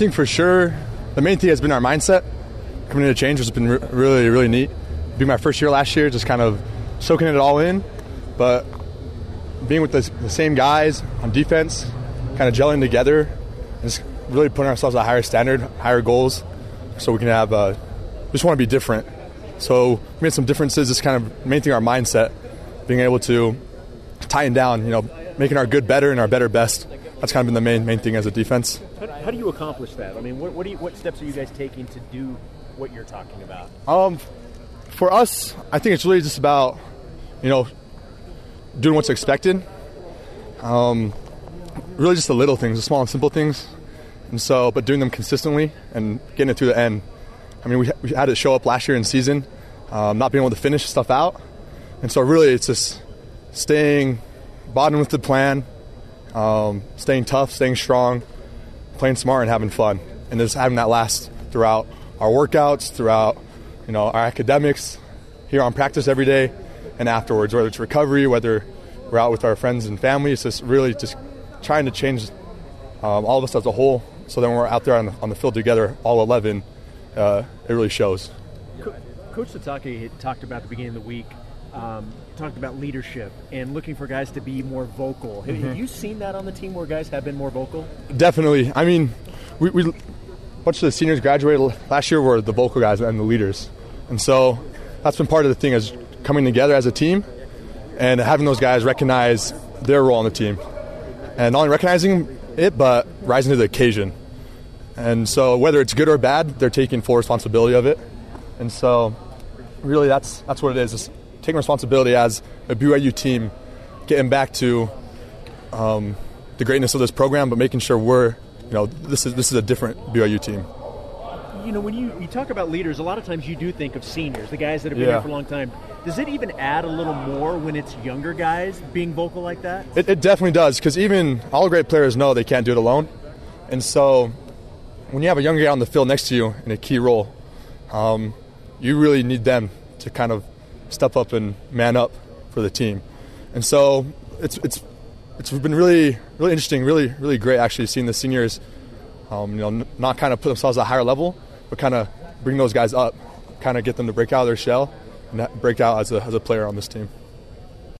think for sure the main thing has been our mindset. Coming into change has been re- really, really neat. Being my first year last year, just kind of soaking it all in. But being with the, the same guys on defense, kind of gelling together, just really putting ourselves at a higher standard, higher goals, so we can have. Uh, just want to be different. So we made some differences. Just kind of main thing our mindset, being able to tying down, you know, making our good better and our better best. That's kind of been the main main thing as a defense. How, how do you accomplish that? I mean, what, what, do you, what steps are you guys taking to do what you're talking about? Um, for us, I think it's really just about, you know, doing what's expected. Um, really just the little things, the small and simple things. And so, but doing them consistently and getting it through the end. I mean, we, we had to show up last year in season, um, not being able to finish stuff out. And so, really, it's just staying bottom with the plan, um, staying tough, staying strong, playing smart, and having fun. And just having that last throughout our workouts, throughout you know our academics, here on practice every day, and afterwards, whether it's recovery, whether we're out with our friends and family. It's just really just trying to change um, all of us as a whole. So then when we're out there on the, on the field together, all 11, uh, it really shows. Coach Sitake talked about the beginning of the week, um, talked about leadership and looking for guys to be more vocal. Have, have you seen that on the team where guys have been more vocal? Definitely. I mean, we, we a bunch of the seniors graduated last year were the vocal guys and the leaders, and so that's been part of the thing is coming together as a team and having those guys recognize their role on the team, and not only recognizing it but rising to the occasion. And so whether it's good or bad, they're taking full responsibility of it, and so really that's that's what it is. Is taking responsibility as a BYU team, getting back to um, the greatness of this program, but making sure we're, you know, this is this is a different BYU team. You know, when you, you talk about leaders, a lot of times you do think of seniors, the guys that have been Yeah. here for a long time. Does it even add a little more when it's younger guys being vocal like that? It, it definitely does because even all great players know they can't do it alone, and so when you have a young guy on the field next to you in a key role, um, you really need them to kind of step up and man up for the team, and so it's it's it's been really really interesting, really really great actually seeing the seniors, um, you know, not kind of put themselves at a higher level, but kind of bring those guys up, kind of get them to break out of their shell and break out as a as a player on this team.